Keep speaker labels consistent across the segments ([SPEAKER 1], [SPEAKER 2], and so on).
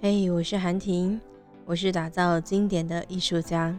[SPEAKER 1] 嘿，我是韩婷，我是打造经典的艺术家。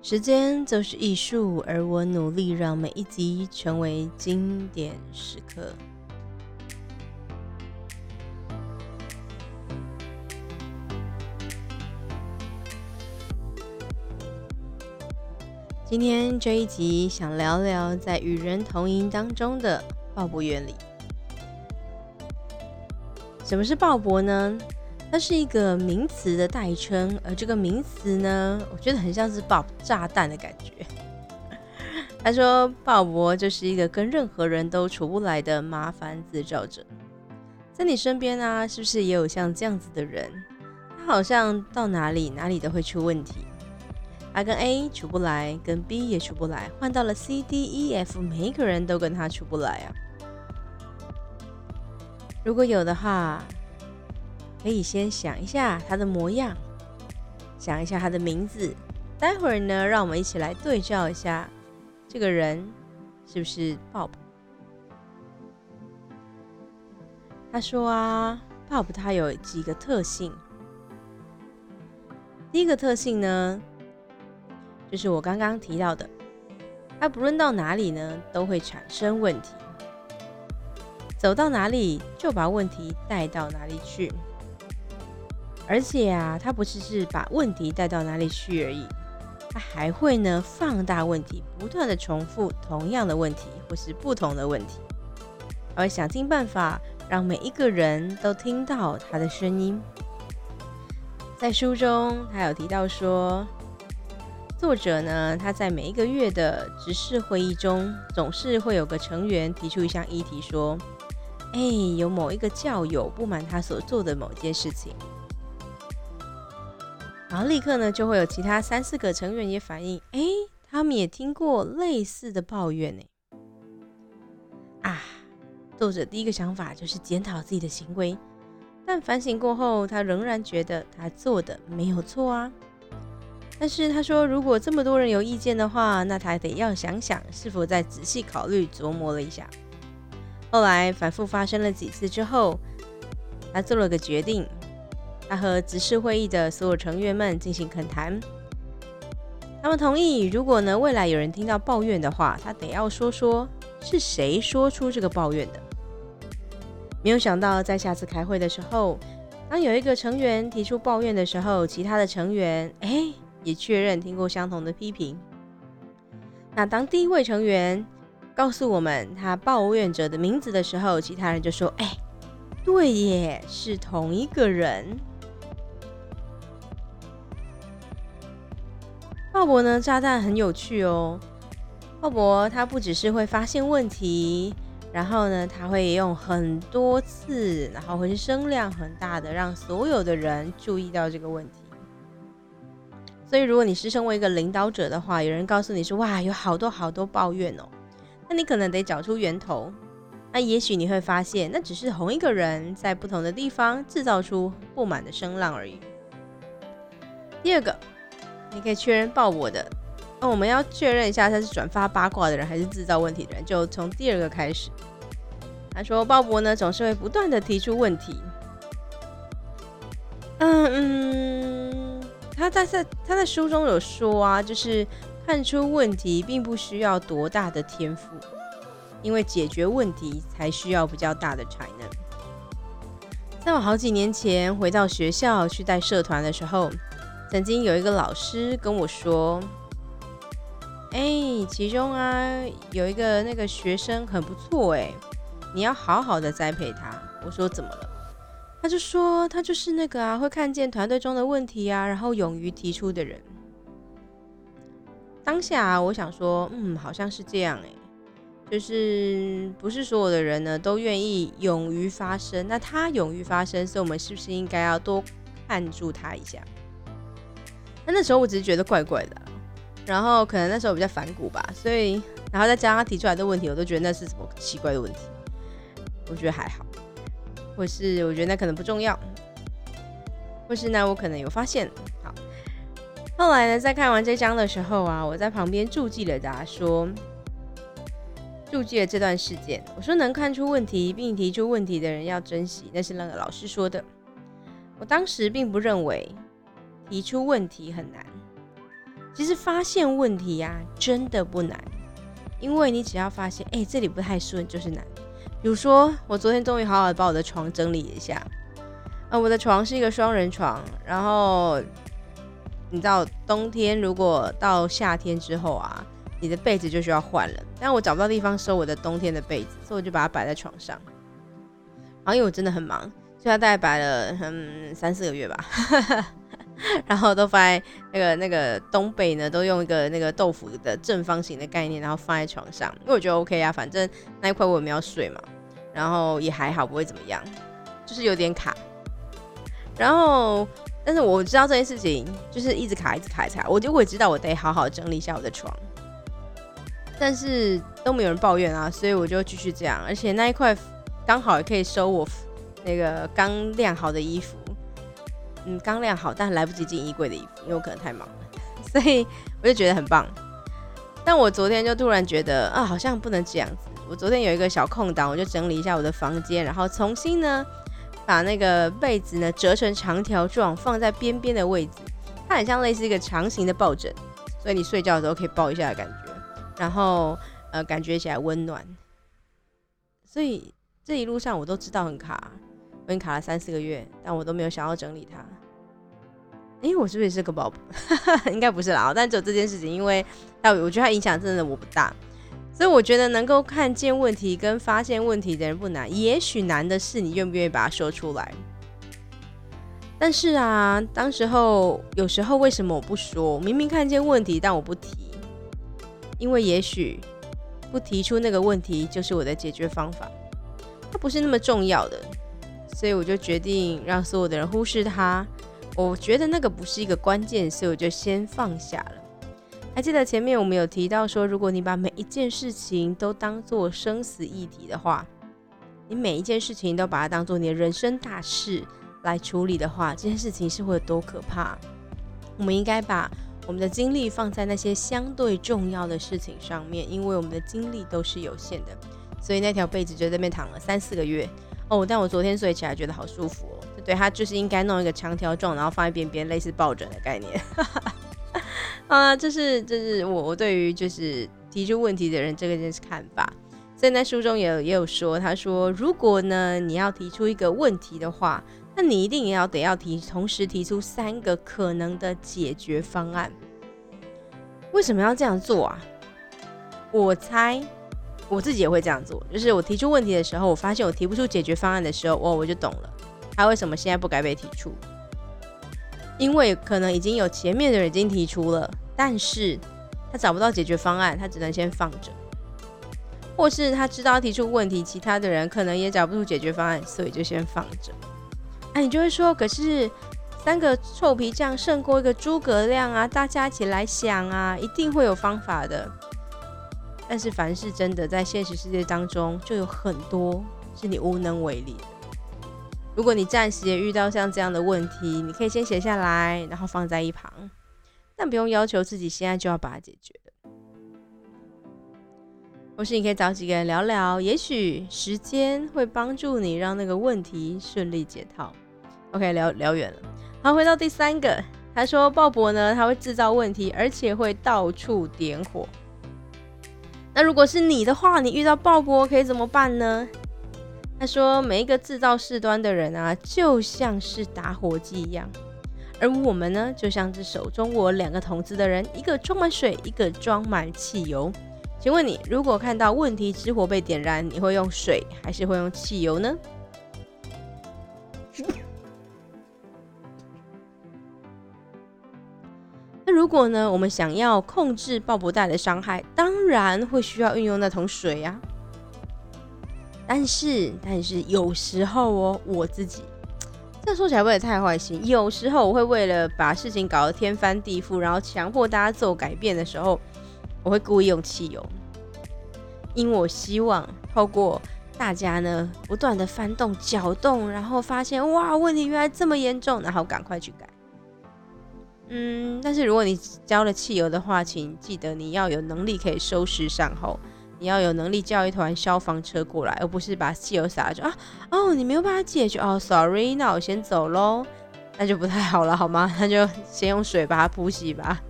[SPEAKER 1] 时间就是艺术，而我努力让每一集成为经典时刻。今天这一集想聊聊在与人同音当中的鲍勃原理。什么是鲍勃呢？它是一个名词的代称，而这个名词呢，我觉得很像是爆炸弹的感觉。他说，鲍勃就是一个跟任何人都处不来的麻烦制造者。在你身边啊，是不是也有像这样子的人？他好像到哪里哪里都会出问题。他跟 A 处不来，跟 B 也处不来，换到了 C、D、E、F，每一个人都跟他处不来啊。如果有的话。可以先想一下他的模样，想一下他的名字。待会儿呢，让我们一起来对照一下，这个人是不是 Bob？他说啊，Bob 他有几个特性。第一个特性呢，就是我刚刚提到的，他不论到哪里呢，都会产生问题，走到哪里就把问题带到哪里去。而且啊，他不只是把问题带到哪里去而已，他还会呢放大问题，不断的重复同样的问题或是不同的问题，而想尽办法让每一个人都听到他的声音。在书中，他有提到说，作者呢他在每一个月的执事会议中，总是会有个成员提出一项议题，说：“哎，有某一个教友不满他所做的某件事情。”然后立刻呢，就会有其他三四个成员也反映，哎，他们也听过类似的抱怨呢。啊，作者第一个想法就是检讨自己的行为，但反省过后，他仍然觉得他做的没有错啊。但是他说，如果这么多人有意见的话，那他得要想想是否再仔细考虑琢磨了一下。后来反复发生了几次之后，他做了个决定。和执事会议的所有成员们进行恳谈，他们同意，如果呢未来有人听到抱怨的话，他得要说说是谁说出这个抱怨的。没有想到，在下次开会的时候，当有一个成员提出抱怨的时候，其他的成员哎也确认听过相同的批评。那当第一位成员告诉我们他抱怨者的名字的时候，其他人就说：“哎，对耶，是同一个人。”鲍勃呢？炸弹很有趣哦。鲍勃他不只是会发现问题，然后呢，他会用很多次，然后会是声量很大的，让所有的人注意到这个问题。所以，如果你是身为一个领导者的话，有人告诉你说：“哇，有好多好多抱怨哦。”那你可能得找出源头。那也许你会发现，那只是同一个人在不同的地方制造出不满的声浪而已。第二个。你可以确认报我的，那我们要确认一下他是转发八卦的人还是制造问题的人，就从第二个开始。他说鲍勃呢总是会不断的提出问题。嗯嗯，他在在他在书中有说啊，就是看出问题并不需要多大的天赋，因为解决问题才需要比较大的才能。在我好几年前回到学校去带社团的时候。曾经有一个老师跟我说：“哎，其中啊有一个那个学生很不错哎，你要好好的栽培他。”我说：“怎么了？”他就说：“他就是那个啊，会看见团队中的问题啊，然后勇于提出的人。”当下我想说：“嗯，好像是这样哎，就是不是所有的人呢都愿意勇于发声。那他勇于发声，所以我们是不是应该要多看住他一下？”那那时候我只是觉得怪怪的，然后可能那时候比较反骨吧，所以然后再加上他提出来的问题，我都觉得那是什么奇怪的问题。我觉得还好，或是我觉得那可能不重要，或是那我可能有发现。好，后来呢，在看完这章的时候啊，我在旁边注记了答说，注记了这段事件。我说能看出问题并提出问题的人要珍惜，那是那个老师说的。我当时并不认为提出问题很难，其实发现问题呀真的不难，因为你只要发现，哎，这里不太顺就是难。比如说，我昨天终于好好的把我的床整理一下，呃，我的床是一个双人床，然后你知道冬天如果到夏天之后啊，你的被子就需要换了，但我找不到地方收我的冬天的被子，所以我就把它摆在床上。然后因为我真的很忙。所以他大概摆了嗯三四个月吧，然后都放在那个那个东北呢，都用一个那个豆腐的正方形的概念，然后放在床上，因为我觉得 OK 啊，反正那一块我也没有睡嘛，然后也还好，不会怎么样，就是有点卡。然后，但是我知道这件事情就是一直卡，一直卡，一直卡，我就会知道我得好好整理一下我的床，但是都没有人抱怨啊，所以我就继续这样，而且那一块刚好也可以收我。那个刚晾好的衣服，嗯，刚晾好，但来不及进衣柜的衣服，因为我可能太忙了，所以我就觉得很棒。但我昨天就突然觉得啊，好像不能这样子。我昨天有一个小空档，我就整理一下我的房间，然后重新呢把那个被子呢折成长条状，放在边边的位置，它很像类似一个长形的抱枕，所以你睡觉的时候可以抱一下的感觉，然后呃感觉起来温暖。所以这一路上我都知道很卡。我已经卡了三四个月，但我都没有想要整理它。哎，我是不是也是个宝宝？应该不是啦，但只有这件事情，因为它，我觉得它影响真的我不大，所以我觉得能够看见问题跟发现问题的人不难，也许难的是你愿不愿意把它说出来。但是啊，当时候有时候为什么我不说？明明看见问题，但我不提，因为也许不提出那个问题就是我的解决方法，它不是那么重要的。所以我就决定让所有的人忽视它。我觉得那个不是一个关键，所以我就先放下了。还记得前面我们有提到说，如果你把每一件事情都当做生死议题的话，你每一件事情都把它当做你的人生大事来处理的话，这件事情是会有多可怕？我们应该把我们的精力放在那些相对重要的事情上面，因为我们的精力都是有限的。所以那条被子就在那边躺了三四个月。哦，但我昨天睡起来觉得好舒服哦。对，它就是应该弄一个长条状，然后放一边边，类似抱枕的概念。啊，这是这是我我对于就是提出问题的人这个件事看法。所以在书中也有也有说，他说如果呢你要提出一个问题的话，那你一定也要得要提同时提出三个可能的解决方案。为什么要这样做啊？我猜。我自己也会这样做，就是我提出问题的时候，我发现我提不出解决方案的时候，哦，我就懂了，他为什么现在不该被提出？因为可能已经有前面的人已经提出了，但是他找不到解决方案，他只能先放着，或是他知道提出问题，其他的人可能也找不出解决方案，所以就先放着。哎，你就会说，可是三个臭皮匠胜过一个诸葛亮啊，大家一起来想啊，一定会有方法的。但是凡是真的在现实世界当中，就有很多是你无能为力的。如果你暂时也遇到像这样的问题，你可以先写下来，然后放在一旁，但不用要求自己现在就要把它解决。或是你可以找几个人聊聊，也许时间会帮助你让那个问题顺利解套。OK，聊聊远了。好，回到第三个，他说鲍勃呢，他会制造问题，而且会到处点火。那如果是你的话，你遇到鲍勃可以怎么办呢？他说，每一个制造事端的人啊，就像是打火机一样，而我们呢，就像是手中握两个桶子的人，一个装满水，一个装满汽油。请问你，如果看到问题之火被点燃，你会用水还是会用汽油呢？如果呢？我们想要控制鲍勃带来的伤害，当然会需要运用那桶水呀。但是，但是有时候哦，我自己这说起来会太坏心。有时候我会为了把事情搞得天翻地覆，然后强迫大家做改变的时候，我会故意用汽油，因为我希望透过大家呢不断的翻动、搅动，然后发现哇，问题原来这么严重，然后赶快去改。嗯，但是如果你交了汽油的话，请记得你要有能力可以收拾善后，你要有能力叫一团消防车过来，而不是把汽油洒就啊哦，你没有办法解决哦，sorry，那我先走喽。那就不太好了，好吗？那就先用水把它扑洗吧。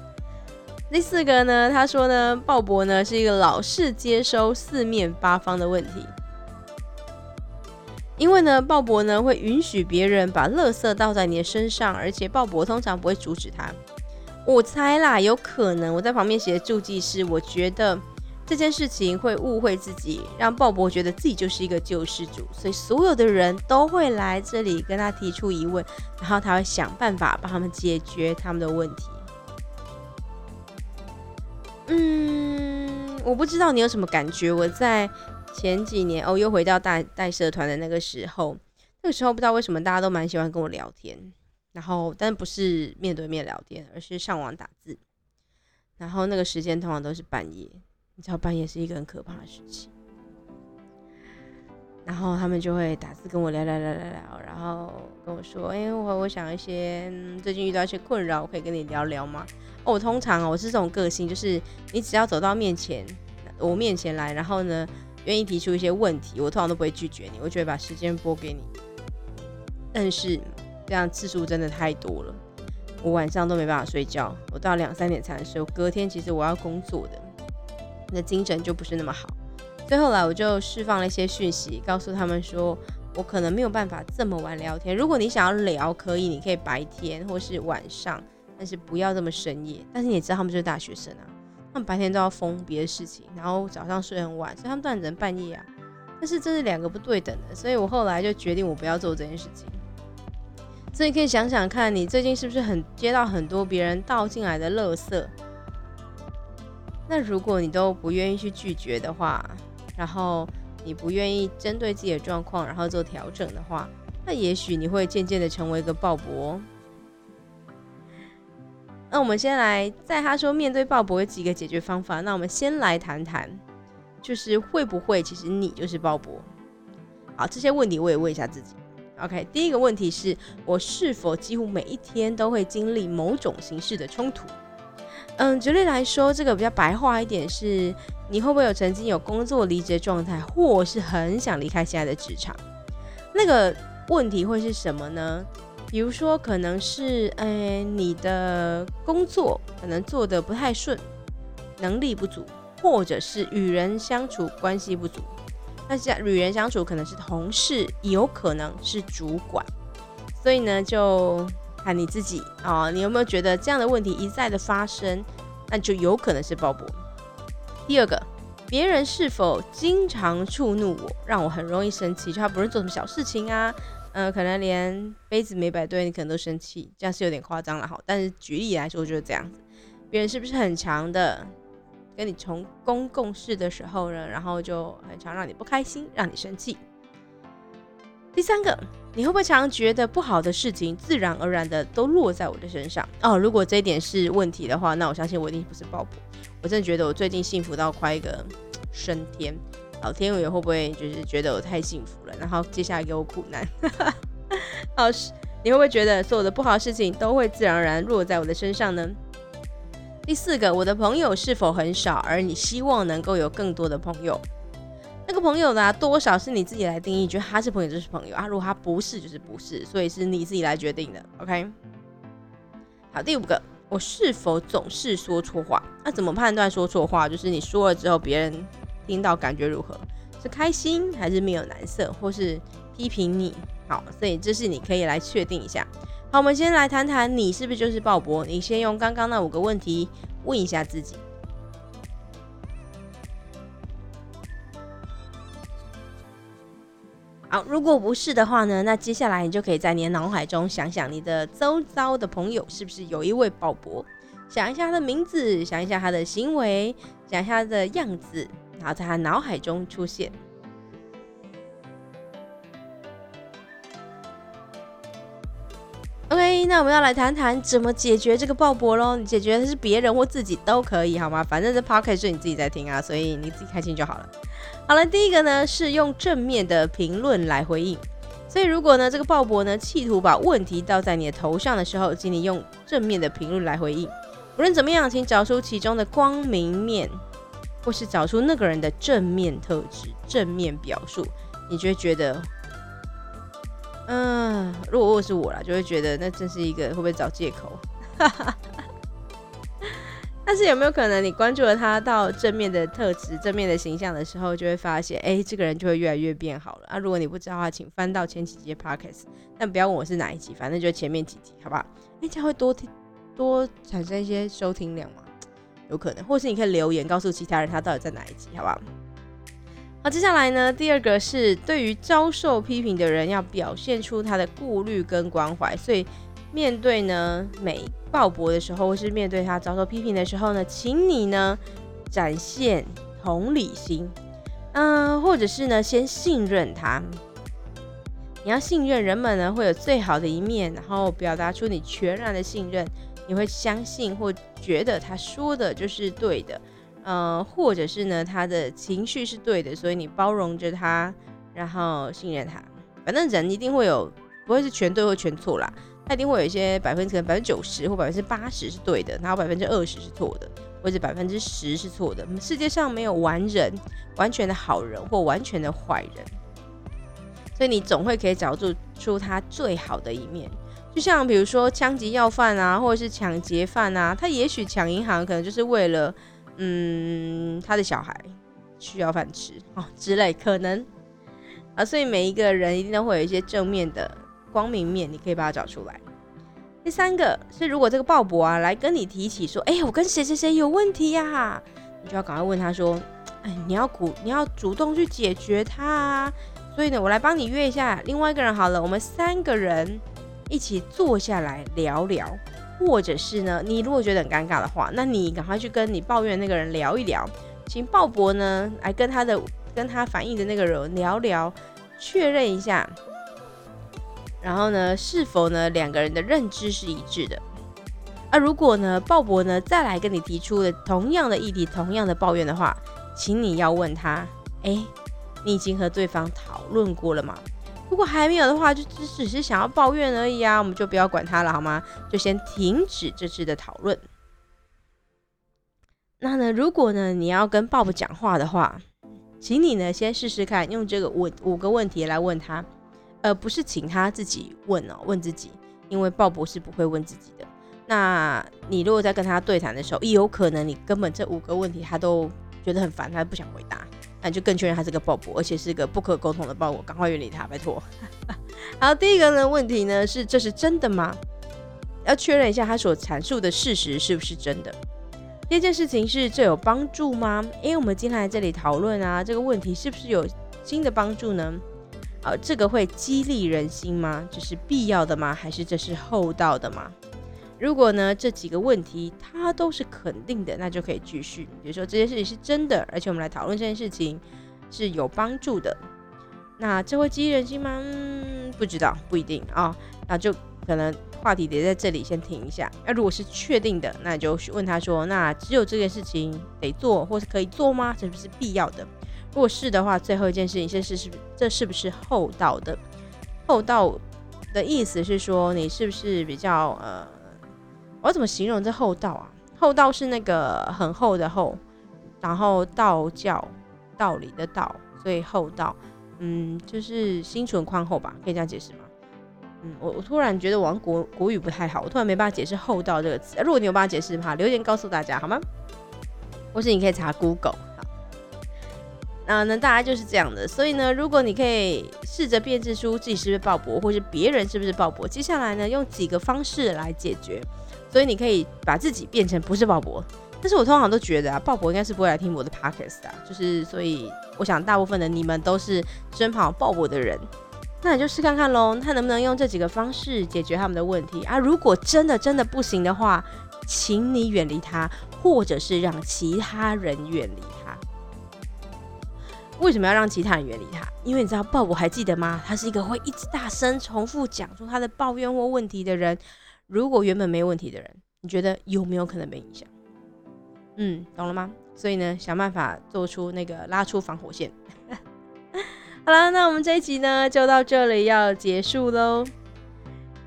[SPEAKER 1] 第四个呢，他说呢，鲍勃呢是一个老是接收四面八方的问题，因为呢，鲍勃呢会允许别人把垃圾倒在你的身上，而且鲍勃通常不会阻止他。我猜啦，有可能我在旁边写的注记是，我觉得这件事情会误会自己，让鲍勃觉得自己就是一个救世主，所以所有的人都会来这里跟他提出疑问，然后他会想办法帮他们解决他们的问题。嗯，我不知道你有什么感觉。我在前几年哦，又回到带带社团的那个时候，那个时候不知道为什么大家都蛮喜欢跟我聊天，然后但不是面对面聊天，而是上网打字。然后那个时间通常都是半夜，你知道半夜是一个很可怕的事情。然后他们就会打字跟我聊聊聊聊聊，然后跟我说：“哎，我我想一些最近遇到一些困扰，我可以跟你聊聊吗？”我通常，我是这种个性，就是你只要走到面前，我面前来，然后呢，愿意提出一些问题，我通常都不会拒绝你，我就会把时间拨给你。但是这样次数真的太多了，我晚上都没办法睡觉，我到两三点才能睡。隔天其实我要工作的，那精神就不是那么好。所以后来我就释放了一些讯息，告诉他们说我可能没有办法这么晚聊天。如果你想要聊，可以，你可以白天或是晚上。但是不要这么深夜。但是你也知道他们就是大学生啊，们白天都要疯别的事情，然后早上睡很晚，所以他们当然只能半夜啊。但是这是两个不对等的，所以我后来就决定我不要做这件事情。所以可以想想看，你最近是不是很接到很多别人倒进来的垃圾？那如果你都不愿意去拒绝的话，然后你不愿意针对自己的状况然后做调整的话，那也许你会渐渐的成为一个鲍勃。那我们先来，在他说面对鲍勃有几个解决方法。那我们先来谈谈，就是会不会其实你就是鲍勃？好，这些问题我也问一下自己。OK，第一个问题是我是否几乎每一天都会经历某种形式的冲突？嗯，举例来说，这个比较白话一点是，你会不会有曾经有工作离职的状态，或是很想离开现在的职场？那个问题会是什么呢？比如说，可能是诶，你的工作可能做的不太顺，能力不足，或者是与人相处关系不足。那像与人相处，可能是同事，有可能是主管。所以呢，就看你自己啊，你有没有觉得这样的问题一再的发生，那就有可能是鲍勃。第二个，别人是否经常触怒我，让我很容易生气？就他不是做什么小事情啊。嗯，可能连杯子没摆对，你可能都生气，这样是有点夸张了哈。但是举例来说就是这样子，别人是不是很强的跟你从公共事的时候呢，然后就很常让你不开心，让你生气。第三个，你会不会常觉得不好的事情自然而然的都落在我的身上？哦，如果这一点是问题的话，那我相信我一定不是爆破。我真的觉得我最近幸福到快一个升天。老天爷会不会就是觉得我太幸福了，然后接下来给我苦难？老师，你会不会觉得所有的不好的事情都会自然而然落在我的身上呢？第四个，我的朋友是否很少，而你希望能够有更多的朋友？那个朋友呢，多少是你自己来定义，觉得他是朋友就是朋友啊，如果他不是就是不是，所以是你自己来决定的。OK。好，第五个，我是否总是说错话？那怎么判断说错话？就是你说了之后，别人。听到感觉如何？是开心还是面有难色，或是批评你？好，所以这是你可以来确定一下。好，我们先来谈谈你是不是就是鲍勃？你先用刚刚那五个问题问一下自己。好，如果不是的话呢？那接下来你就可以在你的脑海中想想你的周遭的朋友是不是有一位鲍勃？想一下他的名字，想一下他的行为，想一下他的样子。然后在他脑海中出现。OK，那我们要来谈谈怎么解决这个鲍勃喽。你解决的是别人或自己都可以，好吗？反正这 p o c k e t 是你自己在听啊，所以你自己开心就好了。好了，第一个呢是用正面的评论来回应。所以如果呢这个鲍勃呢企图把问题倒在你的头上的时候，请你用正面的评论来回应。无论怎么样，请找出其中的光明面。或是找出那个人的正面特质、正面表述，你就会觉得嗯，如果是我啦，就会觉得那真是一个会不会找借口？但是有没有可能，你关注了他到正面的特质、正面的形象的时候，就会发现，哎，这个人就会越来越变好了啊！如果你不知道的话，请翻到前几集 podcast，但不要问我是哪一集，反正就前面几集，好不好？哎，这样会多听多产生一些收听量吗？有可能，或是你可以留言告诉其他人他到底在哪一集，好不好？好，接下来呢，第二个是对于遭受批评的人要表现出他的顾虑跟关怀，所以。面对呢美鲍勃的时候，或是面对他遭受批评的时候呢，请你呢展现同理心，嗯，或者是呢先信任他。你要信任人们呢会有最好的一面，然后表达出你全然的信任，你会相信或觉得他说的就是对的，呃，或者是呢他的情绪是对的，所以你包容着他，然后信任他。反正人一定会有，不会是全对或全错啦。他一定会有一些百分之可能百分之九十或百分之八十是对的，然后百分之二十是错的，或者百分之十是错的。世界上没有完人，完全的好人或完全的坏人，所以你总会可以找出出他最好的一面。就像比如说枪击要犯啊，或者是抢劫犯啊，他也许抢银行可能就是为了嗯他的小孩需要饭吃哦之类，可能啊，所以每一个人一定都会有一些正面的。光明面，你可以把它找出来。第三个是，如果这个鲍勃啊来跟你提起说，哎，我跟谁谁谁有问题呀，你就要赶快问他说，哎，你要鼓，你要主动去解决他啊。所以呢，我来帮你约一下另外一个人好了，我们三个人一起坐下来聊聊。或者是呢，你如果觉得很尴尬的话，那你赶快去跟你抱怨那个人聊一聊，请鲍勃呢来跟他的跟他反映的那个人聊聊，确认一下。然后呢，是否呢两个人的认知是一致的？啊，如果呢鲍勃呢再来跟你提出了同样的议题、同样的抱怨的话，请你要问他：哎，你已经和对方讨论过了吗？如果还没有的话，就只只是想要抱怨而已啊，我们就不要管他了，好吗？就先停止这次的讨论。那呢，如果呢你要跟鲍勃讲话的话，请你呢先试试看，用这个五五个问题来问他。而不是请他自己问哦，问自己，因为鲍勃是不会问自己的。那你如果在跟他对谈的时候，也有可能你根本这五个问题他都觉得很烦，他不想回答，就更确认他是个鲍勃，而且是个不可沟通的鲍勃，赶快远离他，拜托。好，第一个呢问题呢是这是真的吗？要确认一下他所阐述的事实是不是真的。第二件事情是这有帮助吗？因为我们今天来这里讨论啊，这个问题是不是有新的帮助呢？呃，这个会激励人心吗？这是必要的吗？还是这是厚道的吗？如果呢这几个问题它都是肯定的，那就可以继续。比如说这件事情是真的，而且我们来讨论这件事情是有帮助的，那这会激励人心吗？嗯，不知道，不一定啊。那就可能话题得在这里先停一下。那如果是确定的，那就问他说：那只有这件事情得做，或是可以做吗？这不是必要的。如果是的话，最后一件事情，这是是这是不是厚道的？厚道的意思是说，你是不是比较呃，我怎么形容这厚道啊？厚道是那个很厚的厚，然后道教道理的道，所以厚道，嗯，就是心存宽厚吧？可以这样解释吗？嗯，我我突然觉得我国国语不太好，我突然没办法解释厚道这个词。如果你有办法解释的话，留言告诉大家好吗？或是你可以查 Google。那那大概就是这样的，所以呢，如果你可以试着辨识出自己是不是鲍勃，或是别人是不是鲍勃，接下来呢，用几个方式来解决。所以你可以把自己变成不是鲍勃，但是我通常都觉得啊，鲍勃应该是不会来听我的 podcast 啊，就是所以我想大部分的你们都是身旁鲍勃的人，那你就试看看喽，他能不能用这几个方式解决他们的问题啊？如果真的真的不行的话，请你远离他，或者是让其他人远离他。为什么要让其他人远离他？因为你知道鲍勃还记得吗？他是一个会一直大声重复讲出他的抱怨或问题的人。如果原本没有问题的人，你觉得有没有可能被影响？嗯，懂了吗？所以呢，想办法做出那个拉出防火线。好了，那我们这一集呢就到这里要结束喽。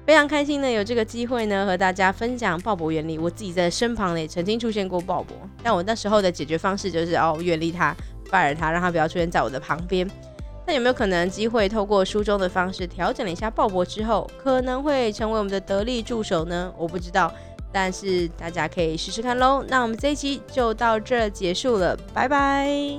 [SPEAKER 1] 非常开心呢，有这个机会呢和大家分享鲍勃原理。我自己在身旁呢也曾经出现过鲍勃，但我那时候的解决方式就是哦远离他。拜尔他，让他不要出现在我的旁边。那有没有可能机会透过书中的方式调整了一下鲍勃之后，可能会成为我们的得力助手呢？我不知道，但是大家可以试试看喽。那我们这一期就到这结束了，拜拜。